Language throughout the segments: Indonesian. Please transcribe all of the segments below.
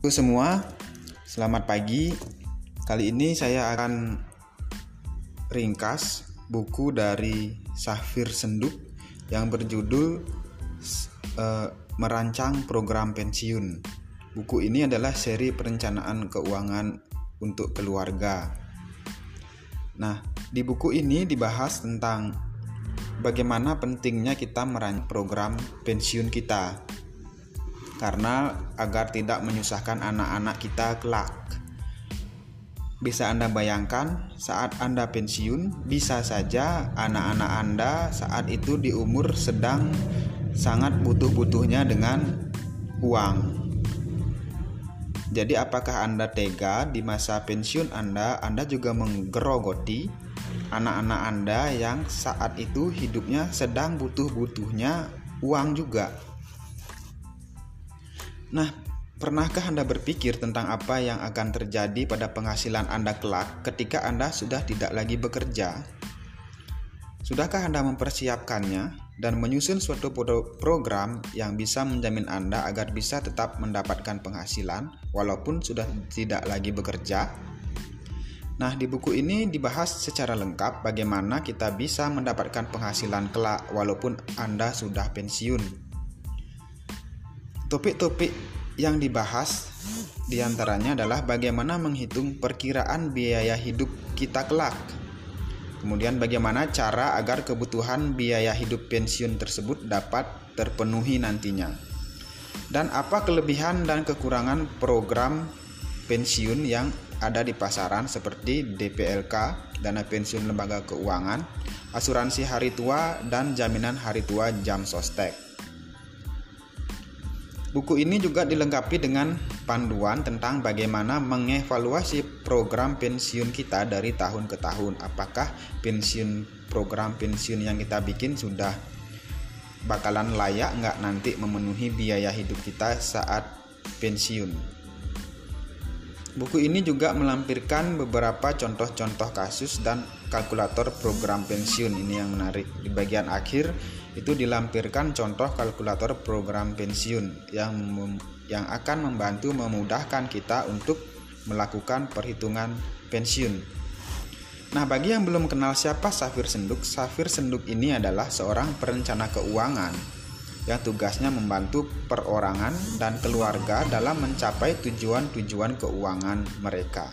Halo semua, selamat pagi. Kali ini saya akan ringkas buku dari Safir Senduk yang berjudul uh, Merancang Program Pensiun. Buku ini adalah seri perencanaan keuangan untuk keluarga. Nah, di buku ini dibahas tentang bagaimana pentingnya kita merancang program pensiun kita karena agar tidak menyusahkan anak-anak kita kelak. Bisa Anda bayangkan, saat Anda pensiun, bisa saja anak-anak Anda saat itu di umur sedang sangat butuh-butuhnya dengan uang. Jadi, apakah Anda tega di masa pensiun Anda? Anda juga menggerogoti anak-anak Anda yang saat itu hidupnya sedang butuh-butuhnya uang juga. Nah, pernahkah Anda berpikir tentang apa yang akan terjadi pada penghasilan Anda kelak ketika Anda sudah tidak lagi bekerja? Sudahkah Anda mempersiapkannya dan menyusun suatu program yang bisa menjamin Anda agar bisa tetap mendapatkan penghasilan walaupun sudah tidak lagi bekerja? Nah, di buku ini dibahas secara lengkap bagaimana kita bisa mendapatkan penghasilan kelak walaupun Anda sudah pensiun. Topik-topik yang dibahas di antaranya adalah bagaimana menghitung perkiraan biaya hidup kita kelak. Kemudian bagaimana cara agar kebutuhan biaya hidup pensiun tersebut dapat terpenuhi nantinya. Dan apa kelebihan dan kekurangan program pensiun yang ada di pasaran seperti DPLK, dana pensiun lembaga keuangan, asuransi hari tua, dan jaminan hari tua jam sostek. Buku ini juga dilengkapi dengan panduan tentang bagaimana mengevaluasi program pensiun kita dari tahun ke tahun. Apakah pensiun program pensiun yang kita bikin sudah bakalan layak nggak nanti memenuhi biaya hidup kita saat pensiun. Buku ini juga melampirkan beberapa contoh-contoh kasus dan kalkulator program pensiun. Ini yang menarik. Di bagian akhir itu dilampirkan contoh kalkulator program pensiun yang yang akan membantu memudahkan kita untuk melakukan perhitungan pensiun. Nah, bagi yang belum kenal siapa Safir Senduk, Safir Senduk ini adalah seorang perencana keuangan yang tugasnya membantu perorangan dan keluarga dalam mencapai tujuan-tujuan keuangan mereka.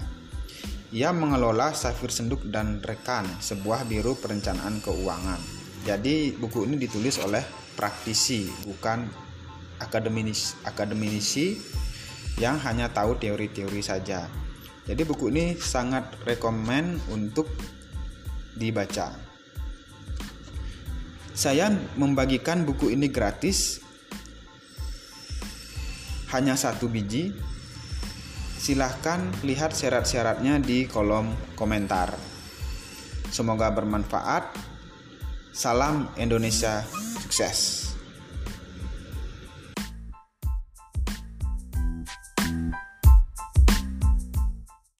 Ia mengelola Safir Senduk dan Rekan, sebuah biro perencanaan keuangan. Jadi buku ini ditulis oleh praktisi, bukan akademis akademisi yang hanya tahu teori-teori saja. Jadi buku ini sangat rekomen untuk dibaca. Saya membagikan buku ini gratis hanya satu biji. Silahkan lihat syarat-syaratnya di kolom komentar. Semoga bermanfaat. Salam Indonesia, sukses.